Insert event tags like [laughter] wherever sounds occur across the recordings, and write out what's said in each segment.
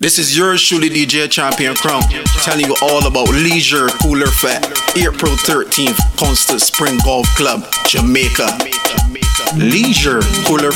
This is yours truly, DJ Champion Crown, telling you all about Leisure Cooler Fete, April 13th, Constant Spring Golf Club, Jamaica. Leisure Cooler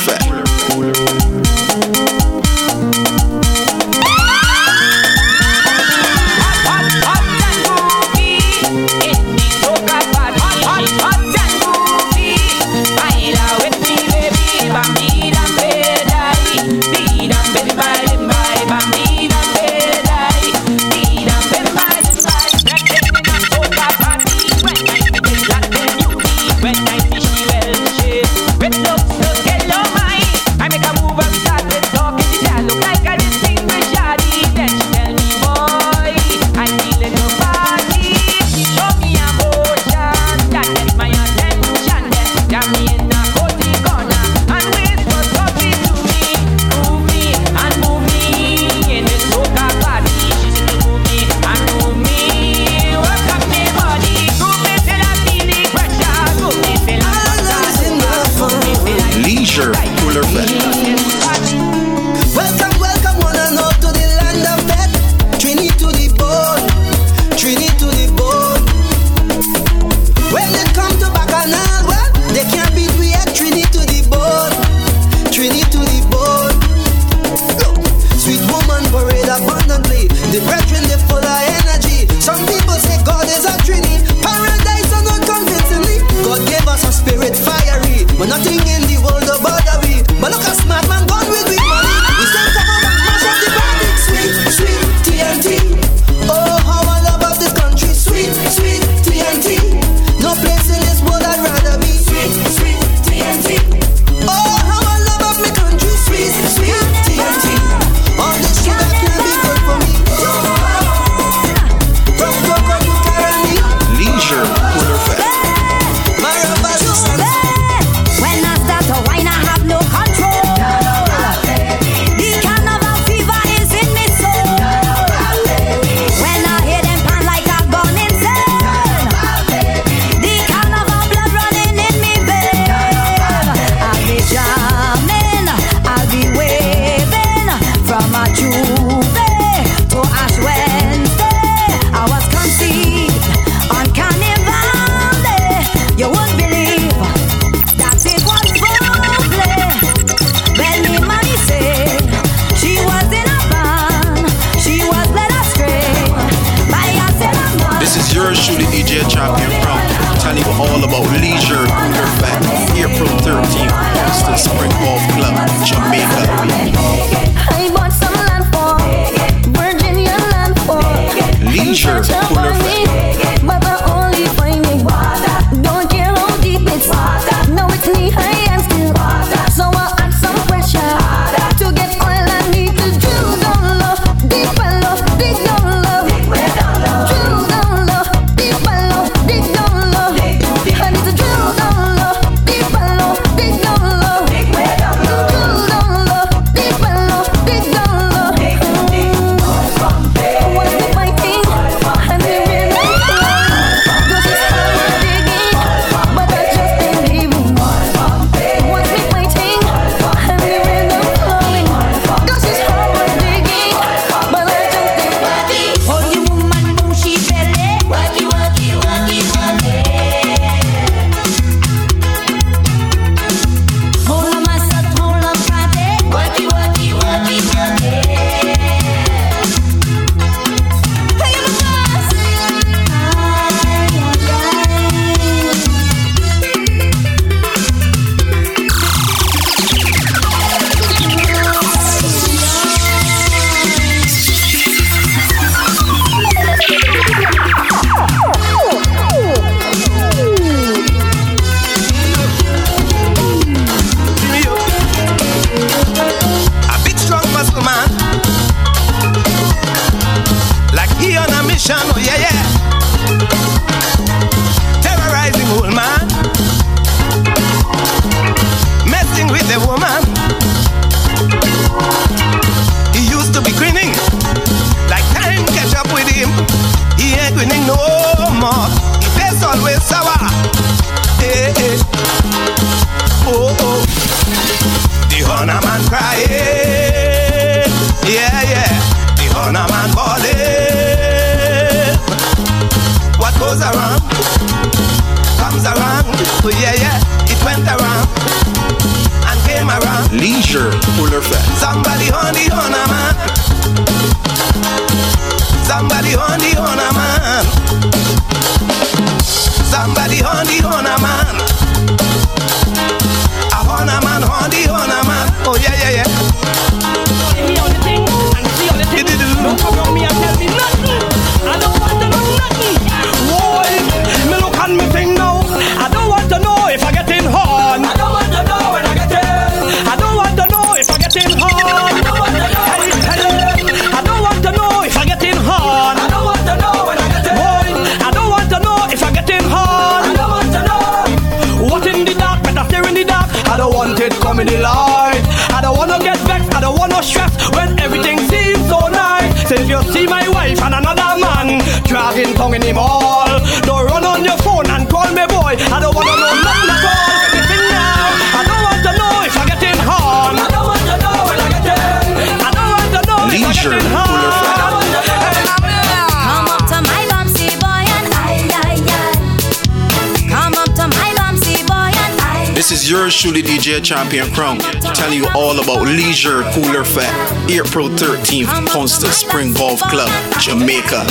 Champion Crown, telling you all about Leisure Cooler Fete, April 13th, Constant Spring Golf Club, Jamaica.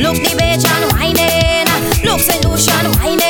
Look the beach and whining, look St. Lucian whining.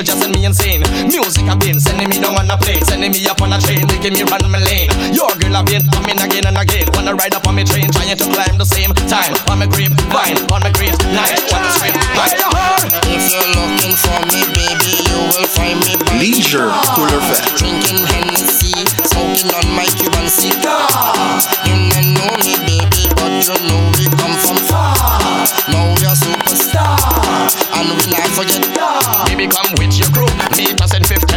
people driving me insane. Music I've been sending me down on a plane, sending me up on a train, making me run my lane. Your girl I've been coming again and again. Wanna ride up on my train, trying to climb the same time. On my grip, vine, on my grip, night, on the strip, like If you're looking for me, baby, you will find me. Baby. Leisure, cooler Fete. Drinking Hennessy, smoking on my Cuban cigar. You don't know me, baby, but you know we come from far. Now we are superstar, and we not forget become with your crew. Me us in 50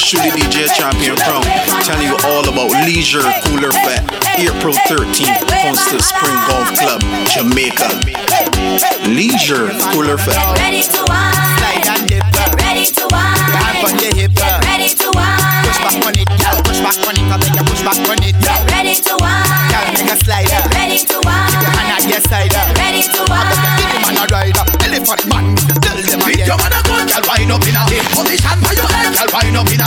This is DJ Champion Crown, telling you all about Leisure Cooler Fete, April 13th, Constant Spring Golf Club, Jamaica. Leisure Cooler Fete. ready to wine. Slide and dip. Ready to wine. Hand on your hip. Ready to Push back wine. on it, girl. Push back on it. I think you push back on it. Ready to Girl, wine. make a slide. Ready to Your hand wine. on your side. Ready to Give wine. man a rider, elephant man. Tell them again. your man a gun, girl, wind up in a dip. Position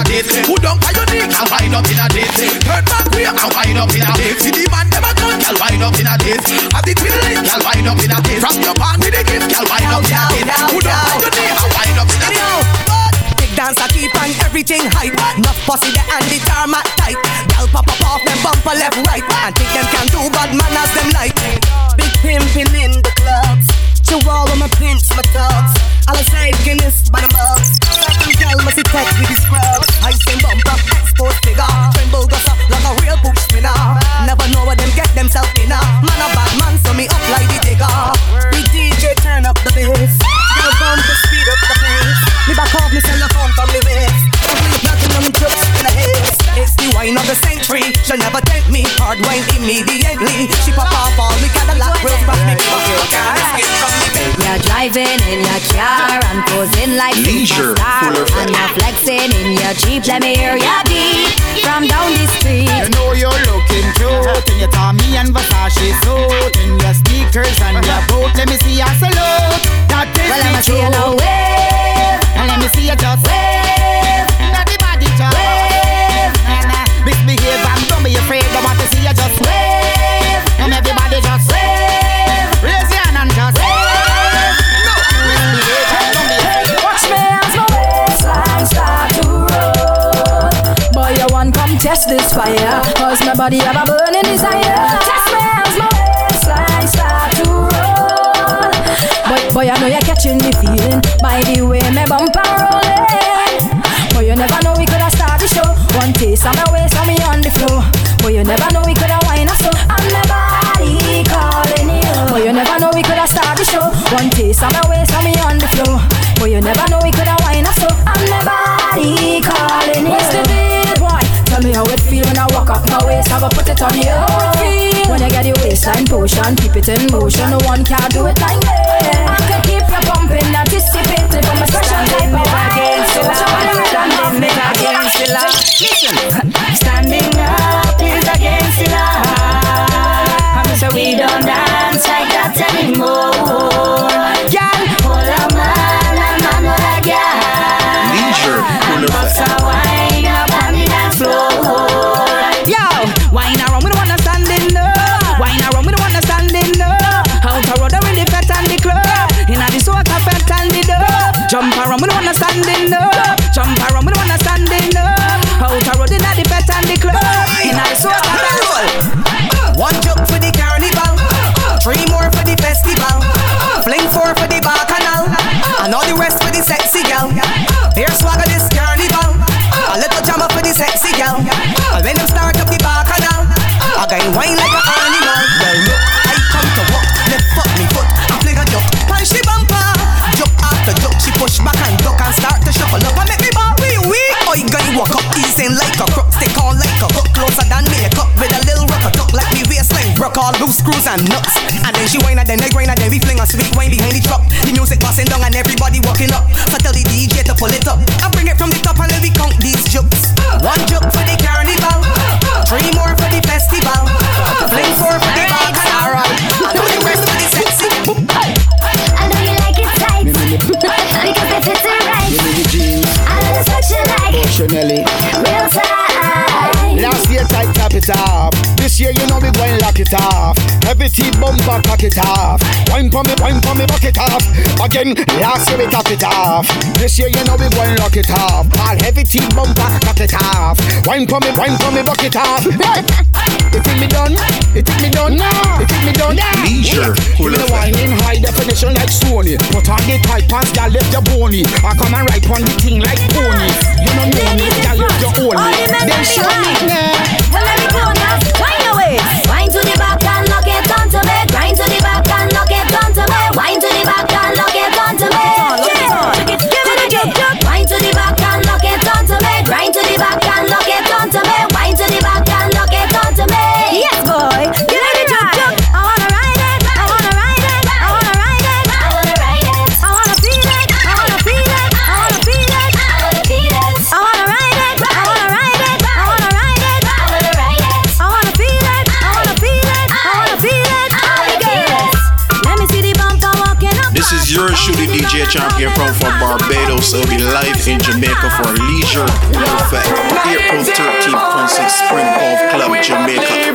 a. Put down for your knee, girl, wind up in a dip. Turn back way and wind up in a dip. See the man a gun, girl, wind up in a dip. Have the twin leg, girl, wind up in a dip. Drop your palm with the gift, girl, wind up in a dip. Put down for your knee and wind up in a. Big dance I keep on everything hype. Enough pussy the and the tarmac tight. Gal pop up off them bumper left right. And think them can do bad man as them like. Big pimpin' in the clubs. To all of my pimps, my thugs. All I say Guinness by the mugs. Certain gal must be tech with the scrubs. I say bumper, export figure. Tremble goes up like a real push spinner. Never know what them get themselves in. Man a bad man, so me up like the digger. Big DJ turn up the bass. Gal bumper speed up the pace. Me back off me cell phone from me waist. Ugly nothing on me chips in a haze. It's the wine of the century. She'll never tempt me. Hard wine immediately. She pop off all me Cadillac grills back me. Okay, okay, let's from. You're driving in your car and posing like Leisure, superstar. full of And you're flexing in your Jeep. Let me hear ya beat from down the street. You know you're looking cute in your Tommy and Versace suit, in your sneakers and your body have a burning desire. Me as my waistline start to roll But boy, I know you're catching the feeling By the way my bumper rolling. Boy, you never know we coulda start the show. One taste of my waist and me on the floor. Boy, you never know we coulda wine us so And my body calling you. Boy, you never know we coulda start the show. One taste of my waist and me on the floor. Boy, you never know we coulda wine us so And my body feel when I walk up my waist go put it on you. When you get your waistline potion Keep it in motion No one can do it like me. I can keep you pumping Anticipating for my special type of against the Standing me against the Standing up is against the law. So we don't dance like that anymore. Girl, I got wine like an animal. Well look, I come to walk, left foot me foot, I fling a duck, punch the bumper, jump after duck, she push back and duck and start to shuffle up and make me ball wee wee. You gonna walk up easing like a crook, stick on like a hook, closer than makeup with a little rock a duck like me waistline, broke all loose screws and nuts. And then she whine and then they grind and then we fling a sweet wine behind the truck. The music busting down and everybody walking up. So tell the DJ to pull it up. I bring it from the top and then we count these jumps. One jump for the carnival, three more for the festival, fling four for the bacchanal. And all the rest for the sexy. I know you like it tight because they fit it right. I know that's what you like, Chanelli, real tight. Last year tight tap it off. This year you know we going lock it off. Every team bumper cock it off. Wine for me, wine for me, buck it off. Again, last year we top it off. This year you know we going lock it off. All heavy team bumper cock it off. Wine for me, wine for me, buck it off. It take me done, it take me done, it take me done. Leisure, full of wine in high definition like Sony. Put on the tight pants, girl, lift your bony. I come and ride on the thing like pony. You know me, girl, lift your only. Then show me yeah. Well, let me go now. PGA champion from for Barbados. Will be live in Jamaica for Leisure. Pool Fete, April 13th, Constant Spring Golf Club, Jamaica.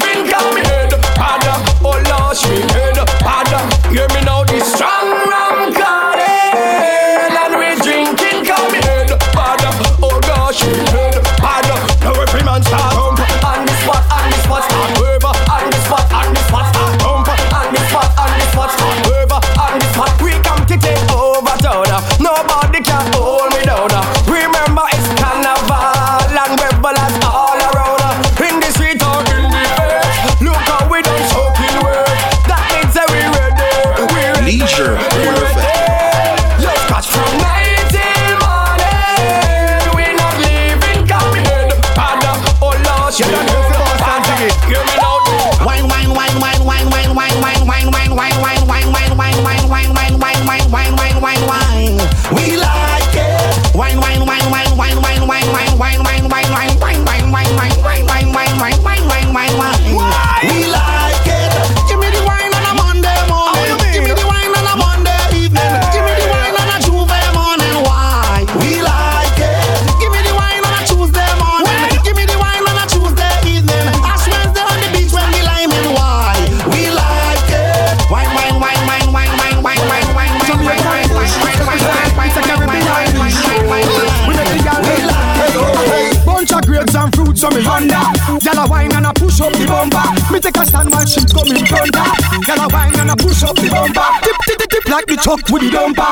bum.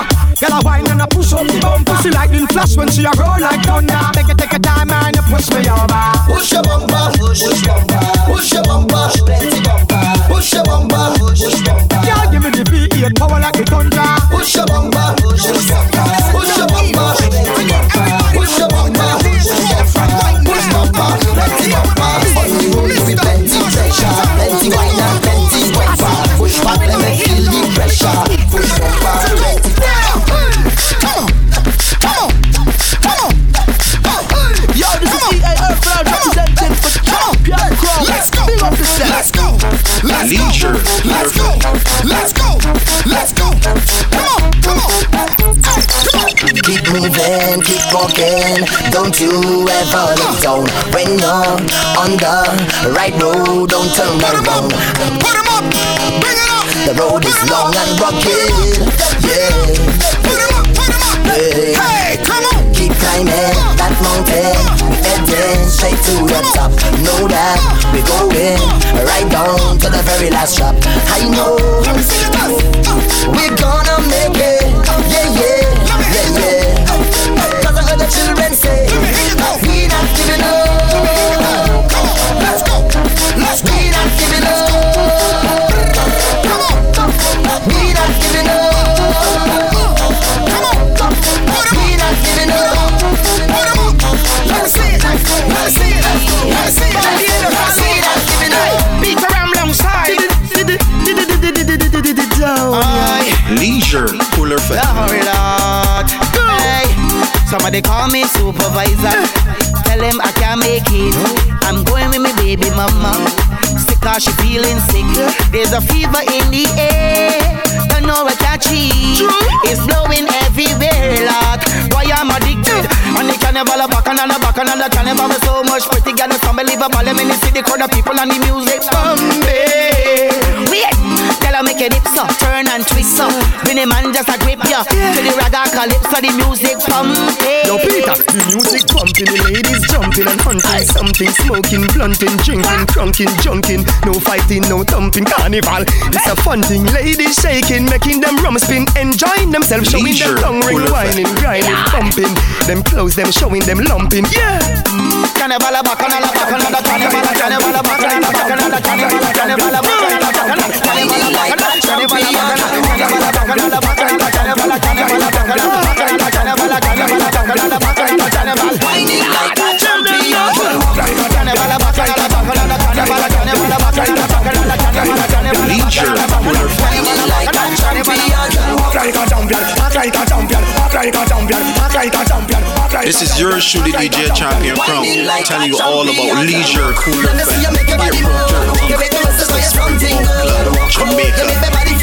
to ever look down. When you're on the right road, don't turn around. Put up, bring it up. The road is long and rugged. Yeah. Put up, put up. Yeah. Hey, come on. Keep climbing uh. that mountain, uh. heading straight to the uh. top. Know that we're going right down to the very last drop. I know we're gonna make. Somebody call me supervisor. Tell him I can't make it. I'm going with me baby mama cause she feeling sick. There's a fever in the air, don't know what that is. It's blowing everywhere, Lord. Why I'm addicted? And the carnival a back and on a back and on the carnival is so much pretty, got it's unbelievable. Let me see the crowd of people and the music bumping. Wait, tell her make it dip so, turn and twist so. When the man just a grip ya, to the ragga calypso, the music pumping. Yo, Peter, the music pumping, the ladies jumping and hunting, something smoking, blunting, drinking, drunking, junking. No fighting, no thumping carnival. It's a fun thing, ladies shaking, making them rum spin, enjoying themselves, showing their them tongue ring, whining, grinding, thumping. Them clothes, them showing them lumping. Yeah. Carnival, carnival, carnival, carnival, carnival, carnival, carnival, carnival, carnival, carnival, carnival, carnival, carnival, carnival, carnival, champion. This is your shooting DJ champion. From telling you all about leisure, cooler, Jamaica.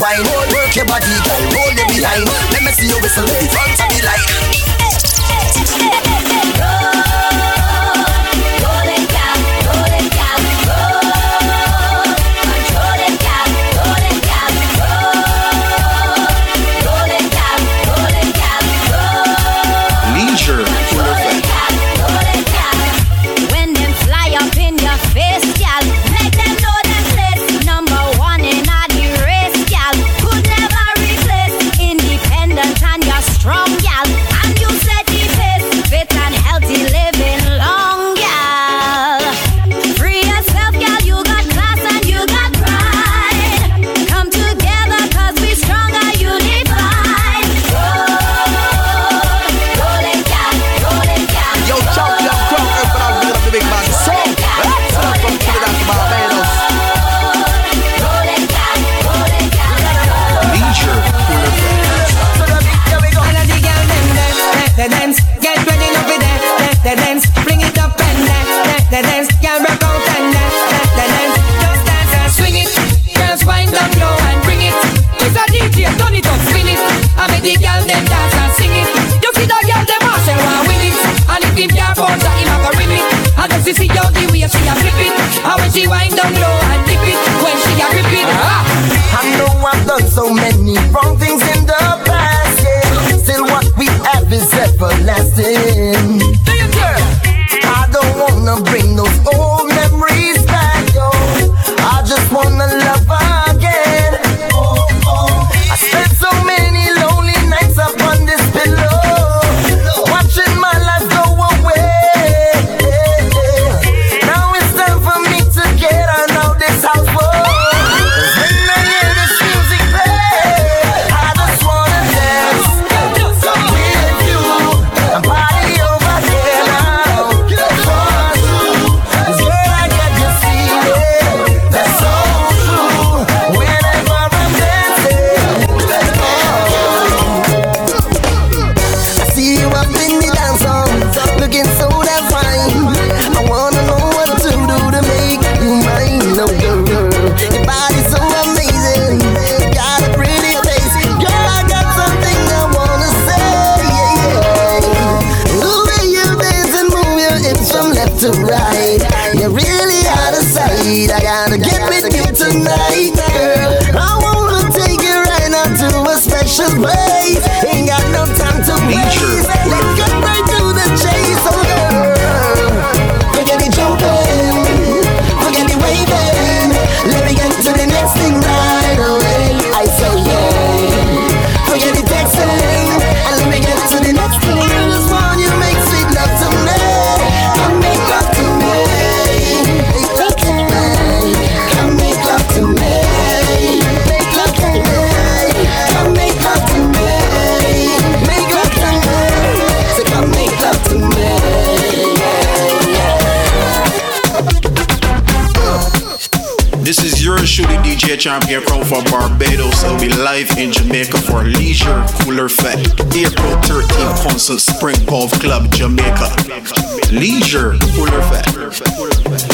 wine, work your body, girl, Hold your behind. Let me see you whistle, front of the like? I'll be live in Jamaica for Leisure Cooler Fete. April 13th, Constant, Spring Golf Club, Jamaica. Leisure Cooler Fete.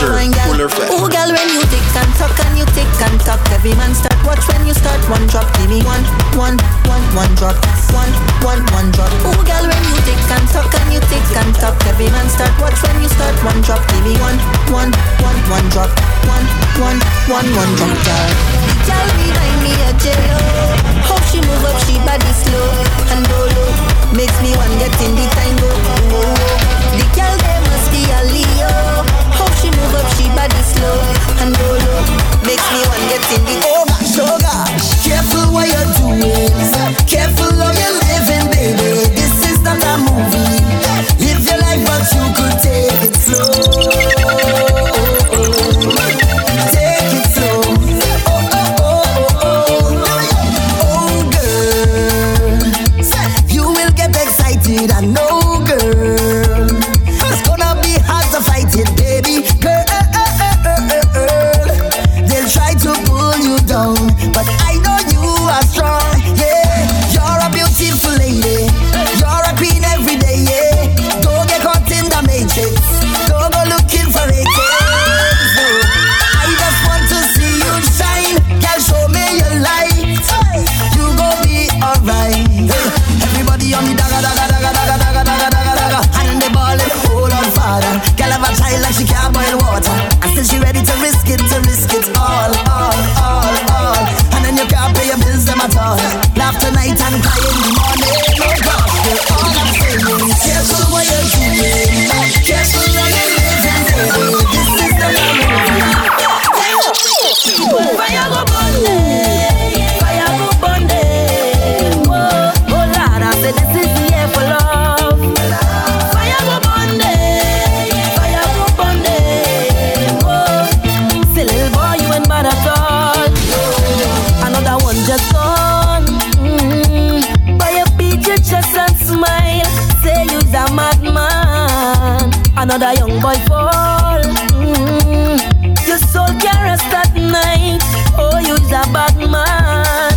Leisure Cooler Fete. Ooh, girl, when you tick and tuck and you tick and tuck, every man start watch when you start one drop. Give me one, one, one, one drop. One, one, one drop. Ooh, girl, when you tick and tuck and you tick and tuck, every man start watch when you start one drop. Give me one, one, one, one drop. One, one, one, one drop, girl. Girl behind me a jello. How she move up, she body slow and go low. Makes me want get in the tango. Whoa. The girl there must be a Leo. Up, she body slow and go low. Makes me want to get in the gosh, oh gosh. Careful what you're doing. Careful how you're risk it, to risk it all, all, all, all. And then you can't pay your bills them at all. Laugh tonight and cry Another young boy fall. Mm. Your soul can rest at night. Oh, you's a bad man.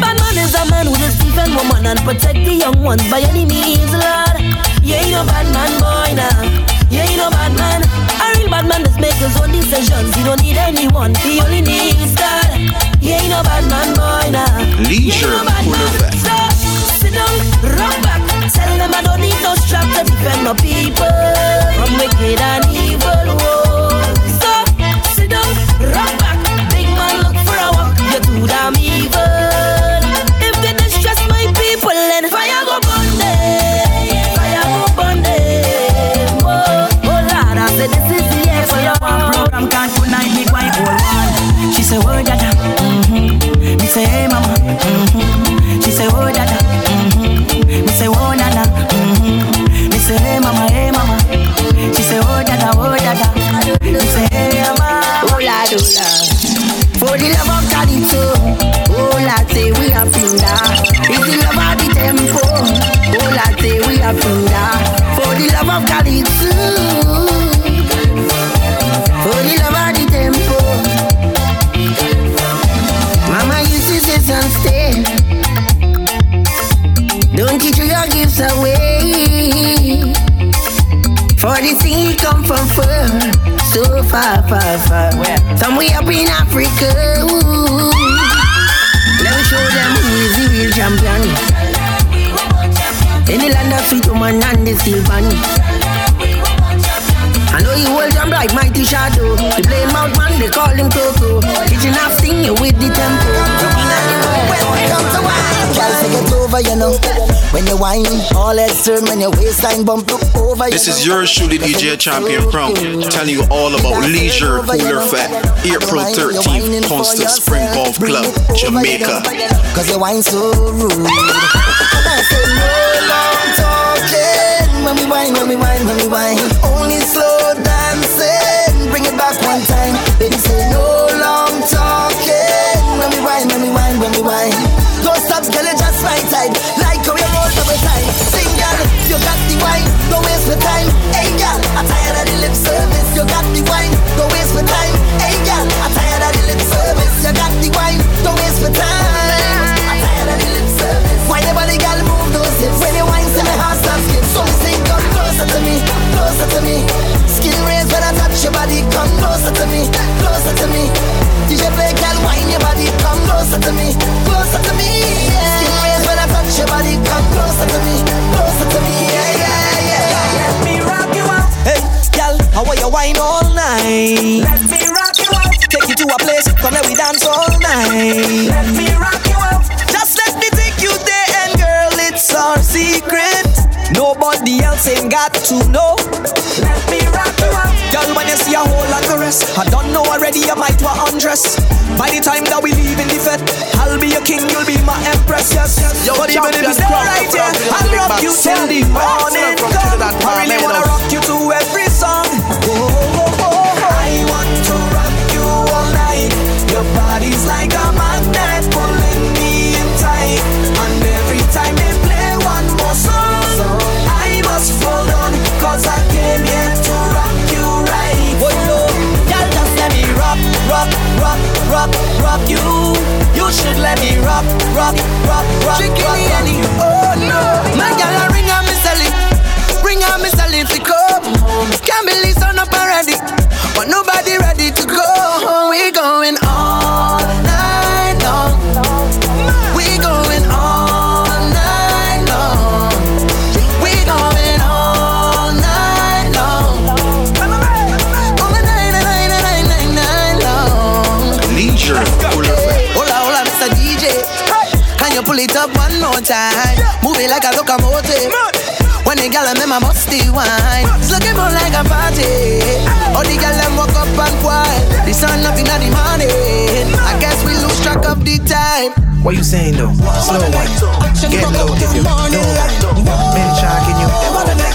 Bad man is a man who just defend woman and protect the young ones by any means, Lord. You ain't no bad man, boy, now. You ain't no bad man. A real bad man just make his own decisions. He don't need anyone. He only needs God. You ain't no bad man, boy, now. Leisure Cooler Fete. So, them I don't need no strap to defend my people from wicked and evil. Whoa. So, sit down, rock back. Big man, look for a walk. You're too damn evil. Lord, say we are finger. For the love of Calypso, for the love of the tempo. Mama used to say, son, stay. Don't you throw your gifts away. For the thing he come from far, so far, far, far. Somewhere up in Africa. Ooh. In the land of sweet woman and the steel pan. I know you hold them like mighty shadow. The blame out man, they call him Coco. Kitchen half sing you with the tempo. Come to wine, girl, say get over, you know. When you whine, all heads turn when your waistline bump look over. This is your truly, DJ Champion Crown, telling you all about Leisure Cooler Fete, April 13th, Constant Spring Golf Club, Jamaica. Cause you whine so rude. [laughs] we whine, when we we whine. Only slow dancing. Bring it back one time. Baby say no long talking. When we whine, when we we whine. Don't stop, girl, just right side. Like how you roll double time. Sing, girl, you got the wine. Don't waste my time. Hey, girl, I'm tired of the lip service. You got the wine. Don't waste my time. Hey, girl, I'm tired of the lip service. You got the wine. Don't waste my time. Closer to me. Skin raised when I touch your body. Come closer to me, closer to me. DJ play, girl, wine your body. Come closer to me, closer to me. Yeah. Skin raised when I touch your body. Come closer to me, closer to me. Yeah, yeah, yeah. Let me rock you out. Hey, girl, how are you wine all night? Let me rock you out. Take you to a place, come let we dance all night. Let me rock you out. Just let me take you there, and girl, it's our secret. Nobody else ain't got to know. Let me rock you out. Girl, when you see a whole lot of rest, I don't know already, you might want undress. By the time that we leave in the fete, I'll be your king, you'll be my empress, yes. Yo, but even if it's crown, right crown, I'll rock you till the morning come. I really wanna rock you to every song. Oh, a party. All the gal them walk up and quiet. The sun up in the morning. I guess we lose track of the time. What you saying though? Slow one. Get low if you. Men shocking you.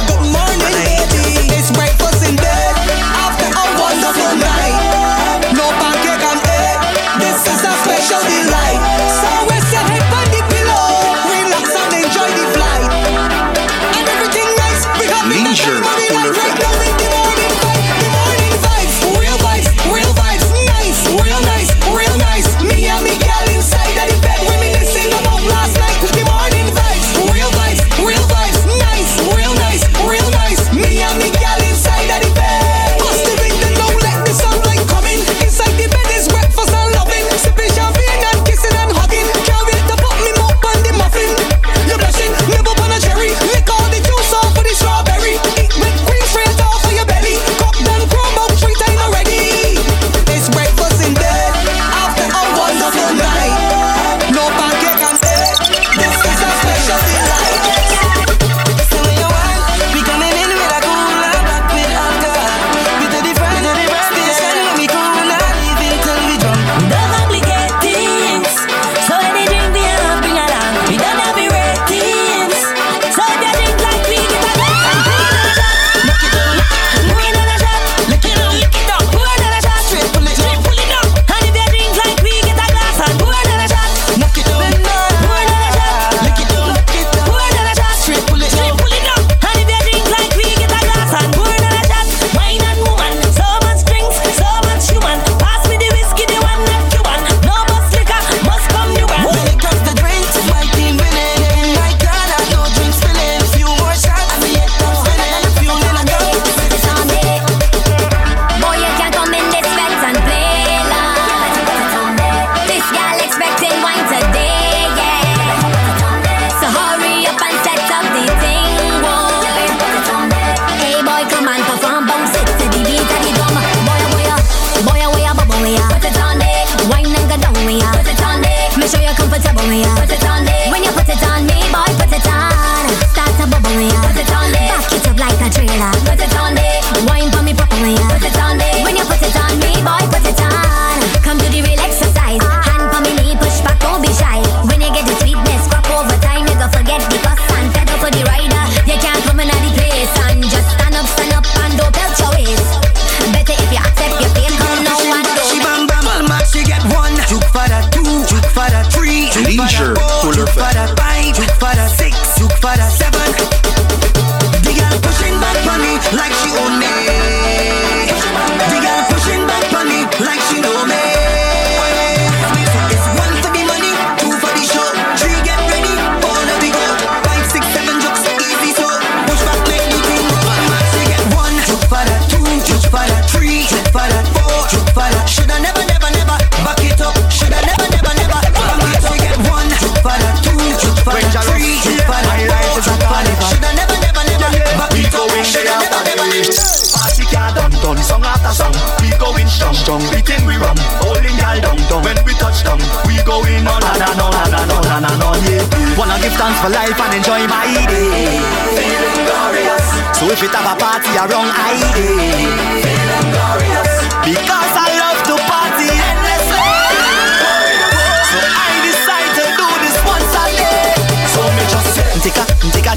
everything we rum. Holding y'all down, down. When we touch down, we going on and on and on and on and on, yeah. Wanna give thanks for life and enjoy my day. Feeling glorious. So if it have a party around, I day. Feeling glorious. Because I love to party.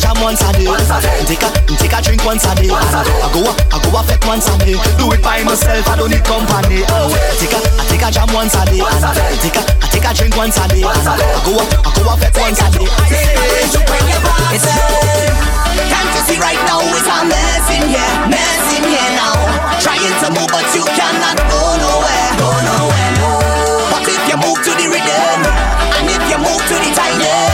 jam once a day. Once a day. Take a take a drink once a day. Once a day. I go a I go a fit once a day. Do it by myself. I don't need company. Oh, take a I take a jam once a day. Once a day. Take a I take a drink once a day. Once a day. I go a I go a fit once a day. It's can't you see right now it's a mess in here, mess in here now. Trying to move but you cannot go nowhere, go nowhere. No. But if you move to the rhythm, and if you move to the time.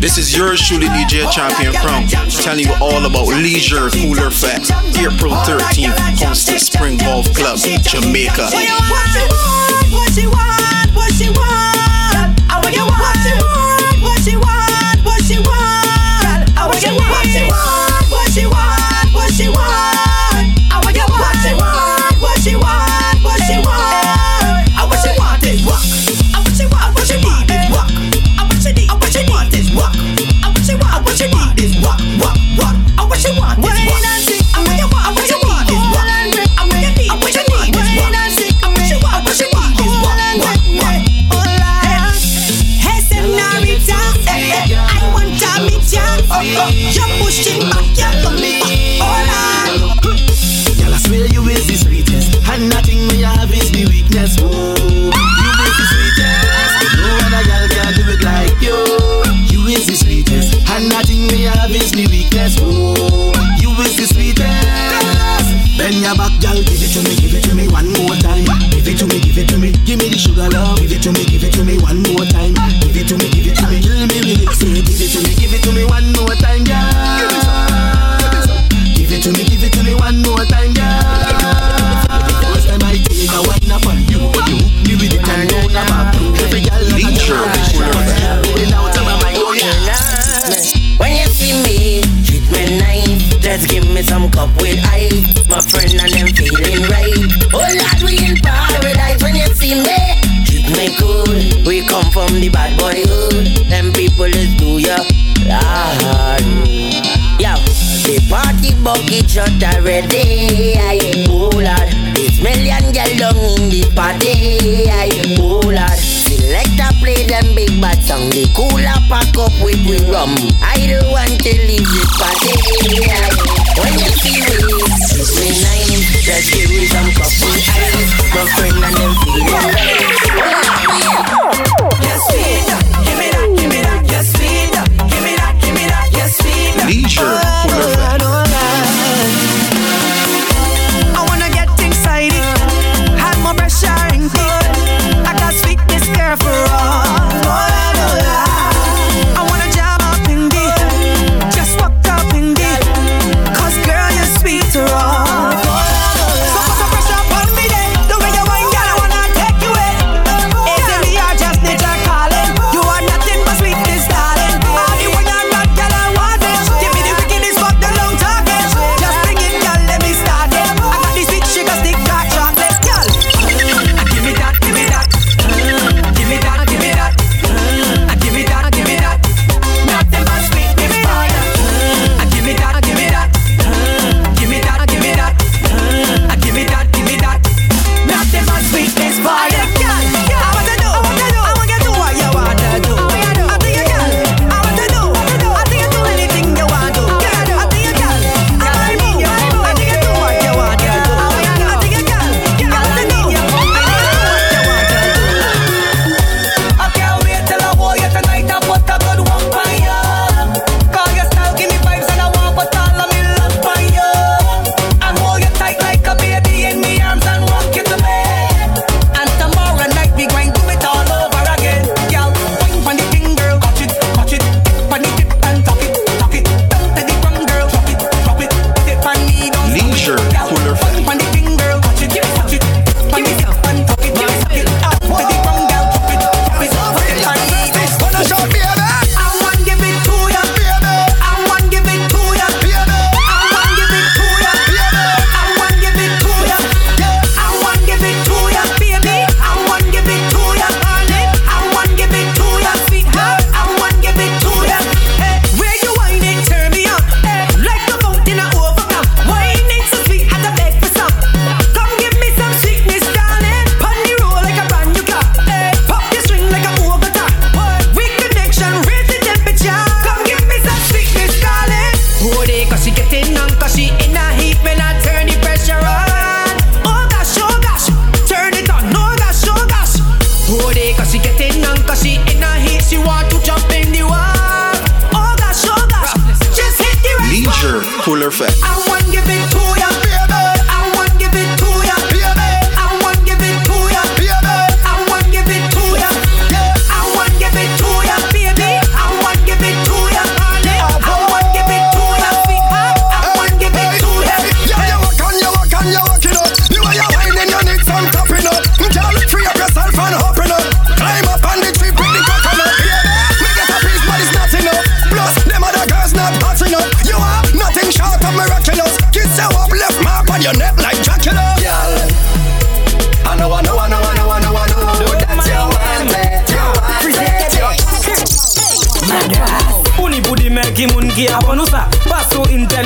This is your Shuli DJ champion Crown telling you all about leisure cooler facts. April 13th, Constant Spring Golf Club, Jamaica. What you want? What you want? What you want? What you want? You're pushing back, yeah, for me.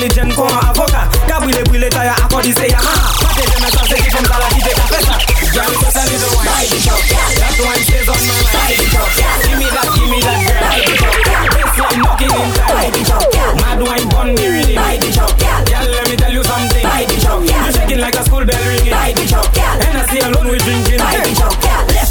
Intelligent kon avoka. Ka bwile taya akodi se yama Pate jeme sa se ki kom sala ki te ka pesa Jami to send the wine. Ride it up, That wine stays on my mind. Ride it up, Give me that, give me that girl. It up, Baseline knocking in time. Ride it up, Mad wine bun me really. Ride it up, Girl let me tell you something. Ride it up, You shaking like a school bell ringing. Ride it up, see alone we drinking. Ride it up,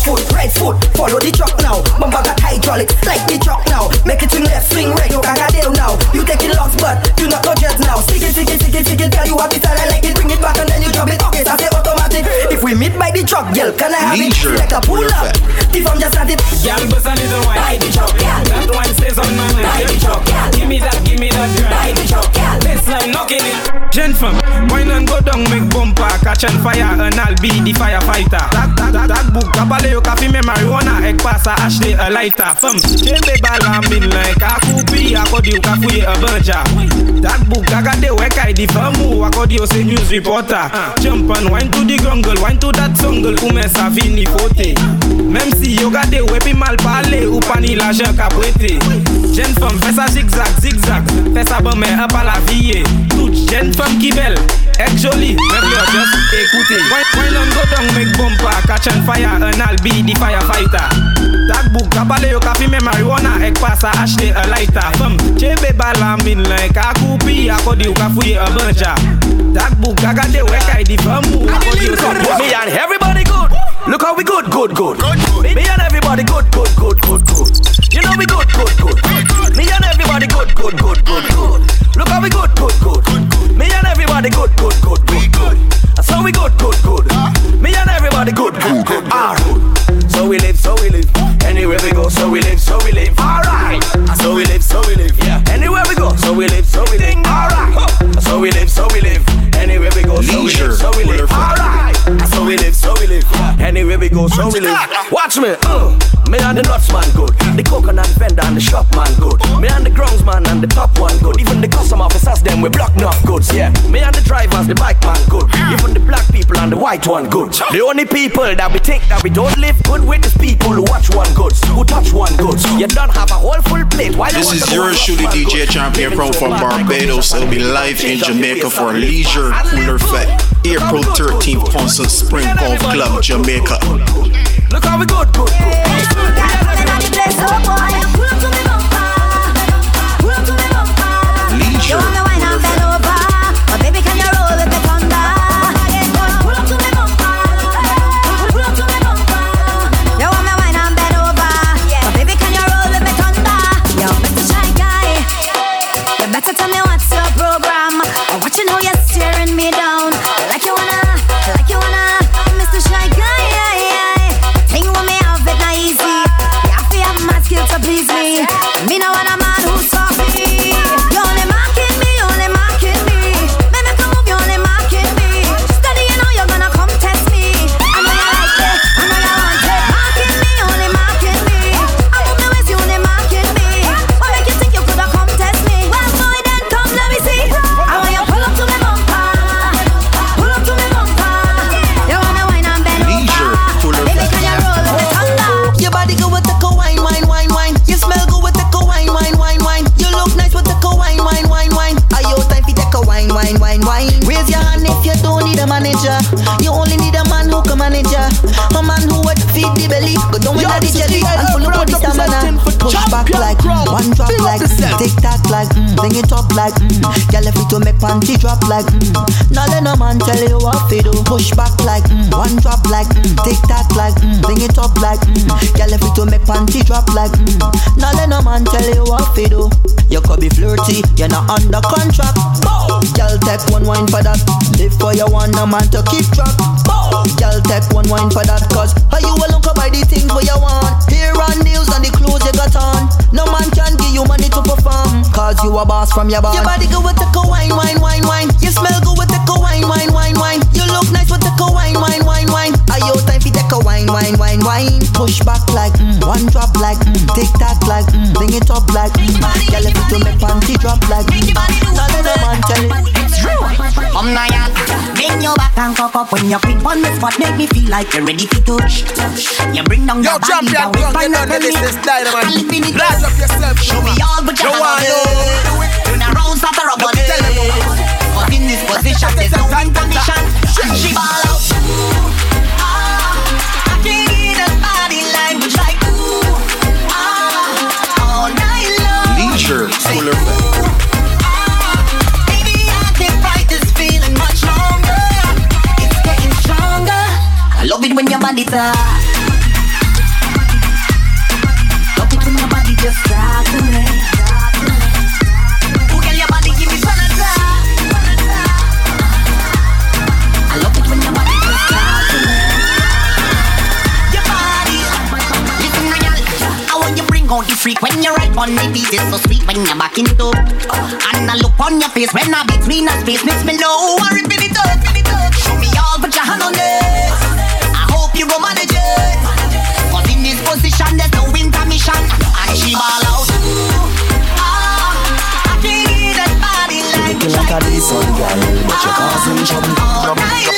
Left foot, right foot, follow the truck now. Bumper got hydraulic, like the truck now. Make it swing left, swing right, no gaga deal now. You take it lost, but you not go jet now. Stick it, stick it, stick it, stick it, tell you what it I like it, bring it back and then you drop it. Okay, that's it automatic. If we meet by the truck, girl, can I have Leisure, it? Like a pull up. If I'm just at it, Girl, bust a little wine. Ride it up, That wine stays on my mind. Ride it up, Give me that, give me that girl. Ride it up, Baseline knocking it. Gen fam, wine and go down, make bumper, catch on fire, and I'll be the firefighter. That, that, that, that book, kapale yo ka fime marijuana Ek pa sa ashte a laita Fem, jembe balan bin lan Ek akupi akodi yo ka fouye a banja. Dat book kagade wek ay e di famu Akodi yo se news reporter. Jump and wine to the jungle Wine to that jungle Koumen sa vini fote. Mem si yo gade wepi mal pale Ou pani la jen ka pwete Jen fem fesa zigzag zigzag Fesa beme e pa la viye Jeune femme qui belle, est jolie, même yo just écoutez. Wine and go down, make bumper, catch on fire, and I'll be the firefighter. That book, kapale yo kafi me marijuana, ek pasa Ashley a lighter. Femme, chebe bala min like a kupi, akodi yo kafuye a banja. That book, agade wek I di famu, akodi yo say Me and everybody good. Look how we good, good, good. Me and everybody good, good, good, good, good. You know we good, good, good. Good Me and everybody good, good, good, good, good. Look how we good, good, good. Me and Anywhere we go, so we live. Watch me. Uh. People and the white one good. The only people that we think that we don't live good with is people who watch one goods, who touch one goods. You don't have a whole full plate. Why This is yours truly, DJ Champion Pro from Barbados. It'll be live in Jamaica for Leisure Cooler Fest. April 13th, Constant Spring Golf Club, Jamaica. Look how we good, good, good. Tick tock like mm, bring it up like mm. Girl, if to make panty drop like mm. Now let no man tell you what to do. Push back like mm, one drop like mm, tick tock like mm, bring it up like mm. Girl, if to make panty drop like mm. Now let no man tell you what to do. You could be flirty, you're not under contract. Bow. Girl, take one wine for that. Live for your one, no man to keep track. Bow. Girl, take one wine for that, cause how you will look buy the things where you want. Here on nails and the clothes you got on. No man can give you money to perform, cause you a boss from your bond. Your body go with the wine, wine, wine, wine. You smell good with the co wine, wine, wine, wine. You look nice with the wine, wine, wine, wine. Are you time for the wine, wine, wine, wine? Push back like mm, one drop like mm, tick tock like mm, bring it up like mm. Girl, if you make panty drop like mm. None of the man tell it. Come now, yeah. Bring your back and cock up when you quick on the spot. Make me feel like you're ready to touch. You bring down Yo, your body, champion, the drunk, waist you know and this the is dynamite. And lift. Rise up yourself, Show me all, but you You have want to do it. Turn around, start to rub on it. But in this position, there's no win condition. She ball out. It's getting stronger. I love it when your body talk. Love it when your body just talk to me. Out the freak when you ride on the beat. It's so sweet when you're back it up. And I look on your face when I between us space makes me low. I rip it up. Show me all, put your hand on it. I hope you go manage it. Cause in this position, there's no intermission. And she ball out. Ah, I can't hear that body like Looking like a decent girl, but you're causing trouble.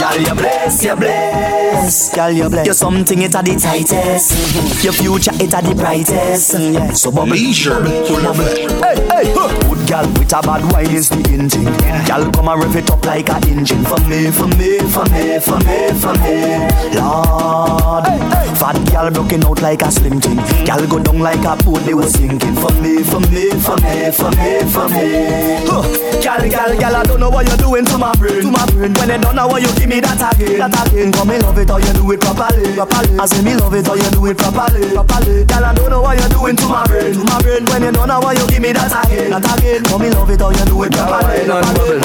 Girl, you bless, you bless. Girl, you bless. You're something, it's a the tightest. Your future, it's a the brightest. Yeah. So bubble, Leisure Cooler Hey, hey, huh. Girl with a bad wine is the engine. Girl, come and rev it up like a engine. For me, for me, for me, for me, for me. Lord, fat girl broken out like a slim thing. Girl go down like a boat they was sinking. For me, for me, for me, for me, for me. Huh. Girl, girl, girl, I don't know what you're doing to my brain, to my brain. When you don't know what you give me that again, that again. Come me love it how you do it properly, properly. I say me love it how you do it properly, properly. Girl, I don't know what you're doing to my brain, to my brain. When you don't know what you give me that again, that again. Come me love it how you do it properly, properly.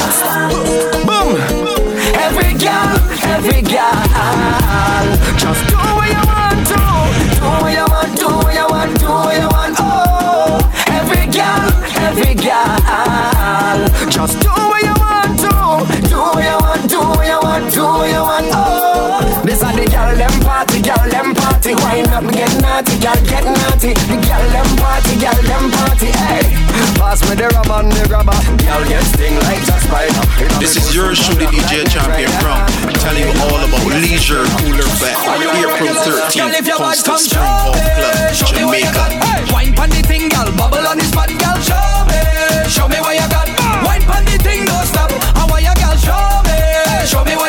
Boom. Every girl, every girl, just do what you want to, do what you want, do what you want, do what you want. Oh, every girl, every girl, just do what you want to, do what you want, do what you want, do what you want. Oh, them party. Wind up, get naughty, girl get naughty. The girl them party, girl them party. Hey, pass me the rubber, the rubber. Girl get sting like a spider. This is your truly DJ Champion Crown. Telling you all about Leisure Cooler Fete. April 13th, Constant Spring Golf Club, Jamaica. Wine pon the thing, girl, bubble on the spot, girl. Show me, show me what you got. Wine pon the thing, don't stop. What you girl, show me, show me what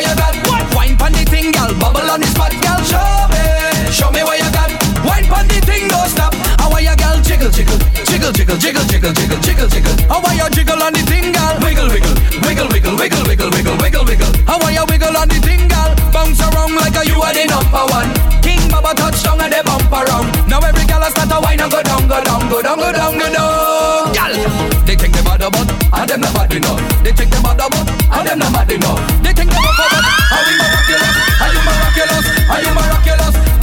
jiggle, jiggle, jiggle, jiggle, jiggle, jiggle, jiggle. And why you jiggle on the girl? Wiggle, wiggle, wiggle, wiggle, wiggle, wiggle, wiggle, wiggle, wiggle. And why you wiggle on the girl? Bounce around like a you are the number one. King Baba touchdown and they bump around. Now every girl a start to whine and go down, go down, go down, go down, go down. Girl, they think they bad about, and them not bad enough. They think they bad about, and them not mad enough. They think they bad about, are we miraculous? Are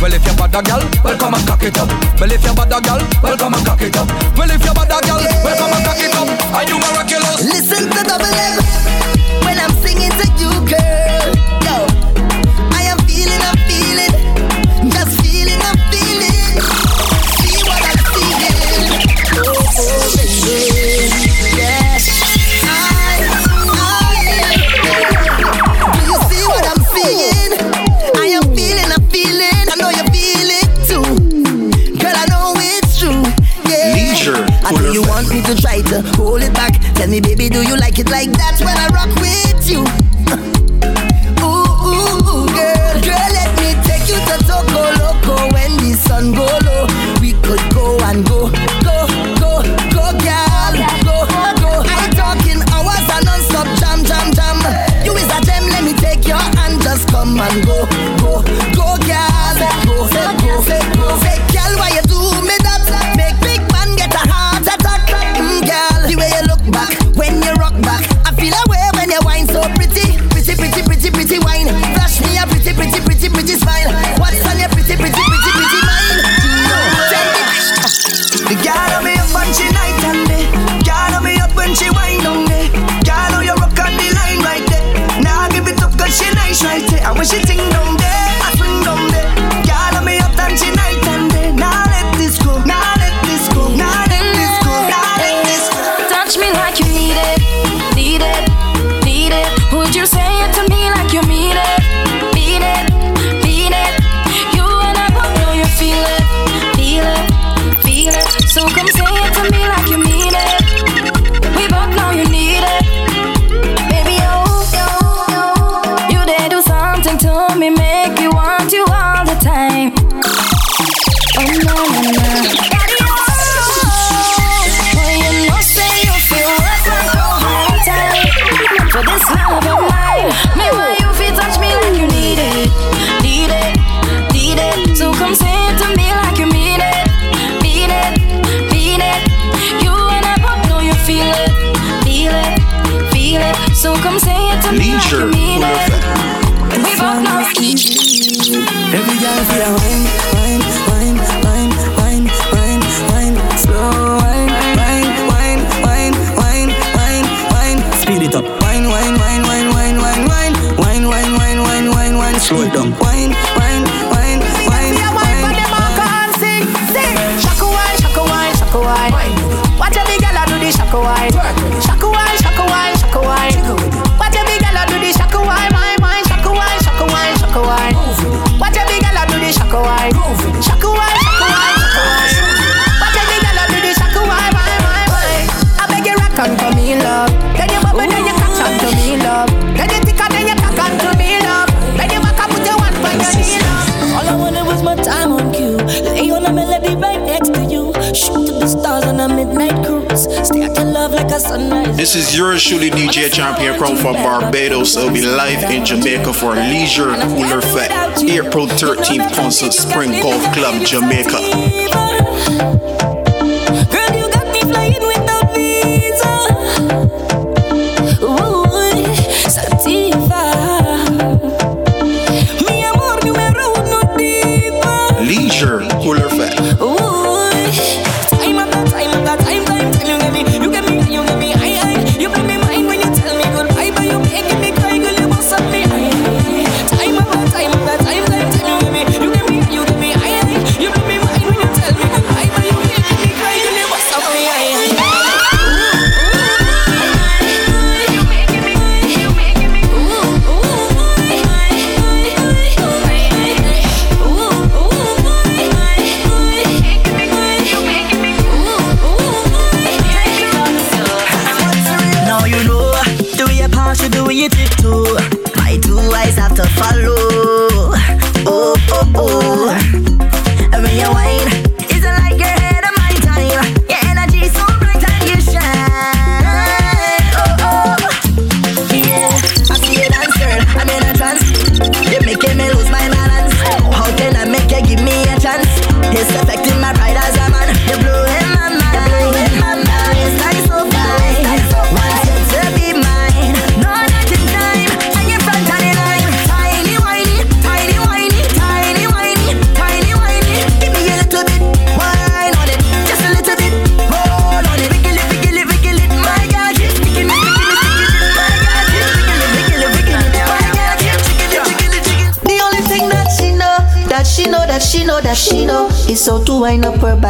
Well, if you're bad a girl, well come and cock it up. Well, if you're bad a girl, well come and cock it up. Well, if you're bad a girl, well come and cock it up. Are you miraculous? Listen to double M sure. We both know it's. Every feel This is yours, truly DJ Champion Crown from Barbados. I'll be live in Jamaica for Leisure Cooler Fete April 13th Constant, Spring Golf Club, Jamaica.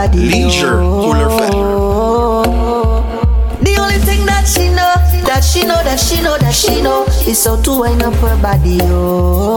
body. Leisure oh. cooler fete. The only thing that she know, that she know, that she know, that she know is how to wind up her body. Oh.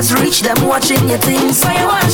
Just reach them watching your things. Where you want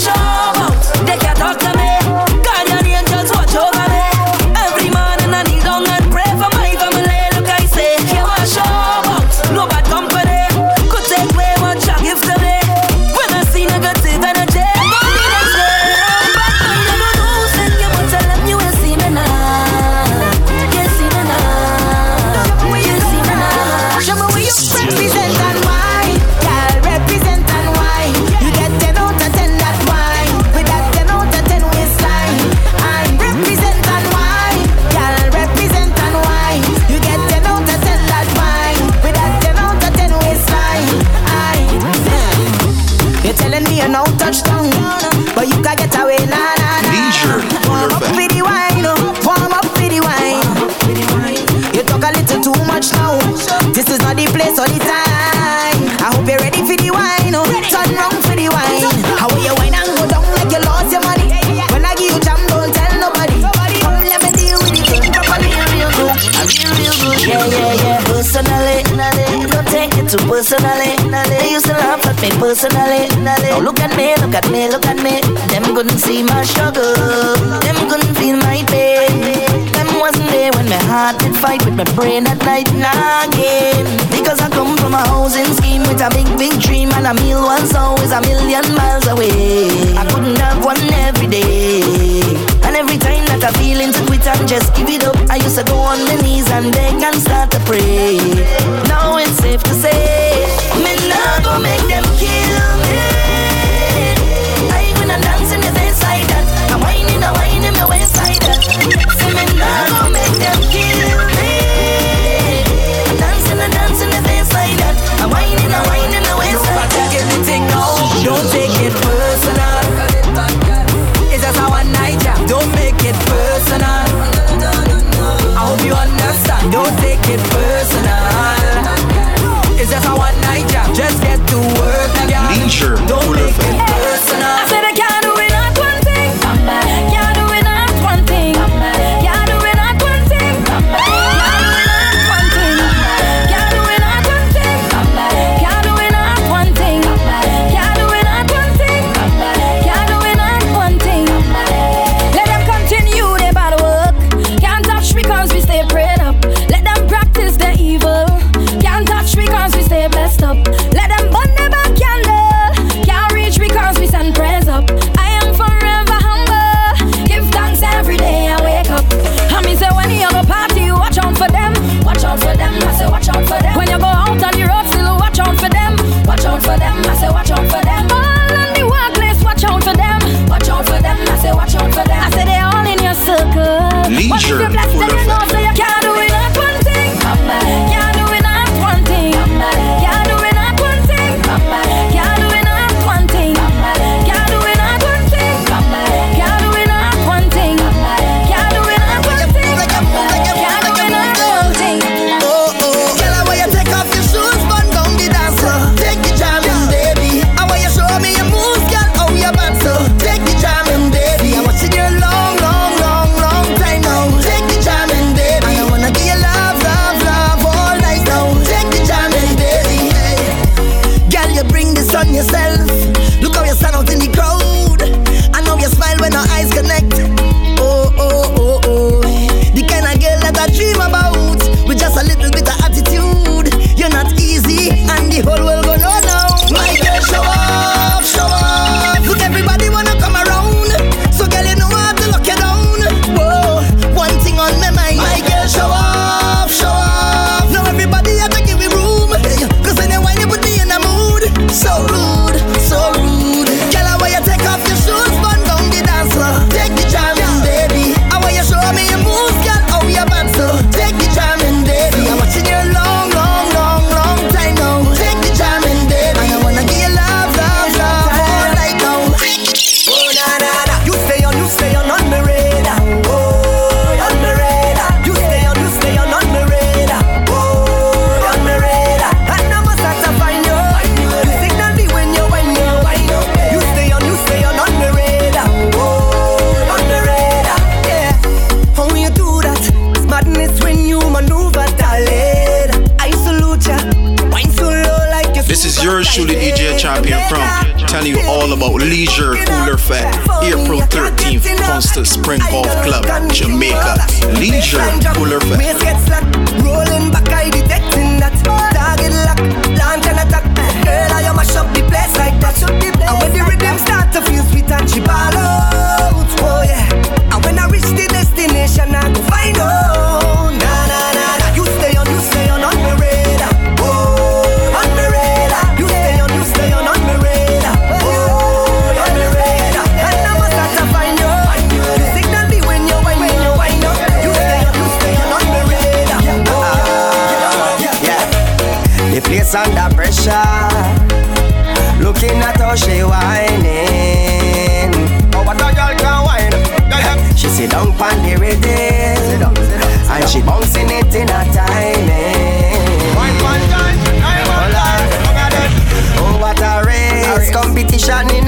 at me, look at me. Them couldn't see my struggle. Them couldn't feel my pain. Them wasn't there when my heart did fight with my brain at night and again. Because I come from a housing scheme with a big, big dream and a meal once always a million miles away. I couldn't have one every day. And every time that I feel into quit and just give it up, I used to go on my knees and beg and start to pray. Now it's safe to say, me now go make them kill. truly DJ Champion from, telling you all about Leisure Cooler Fete, April 13th, Constant Spring Golf Club, Jamaica. Leisure Cooler Fete. Rolling back, I detecting that. Target lock, launch and attack. Girl, I the place like that. And when the rhythm start to feel sweet and she ball out, oh yeah. And when I reach the destination, I go find out. Shining.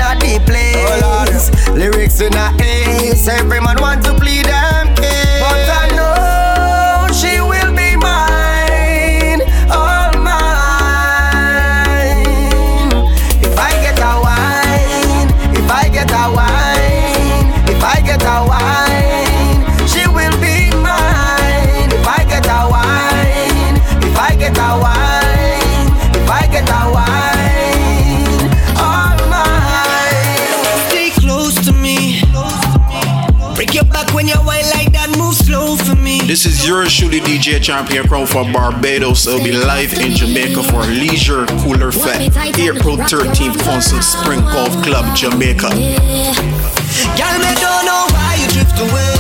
yours truly DJ Champion Crown from Barbados. It'll be live in Jamaica for Leisure Cooler Fete, April 13th, Constant, Spring Golf Club, Jamaica. Girl, me don't know why you drift away.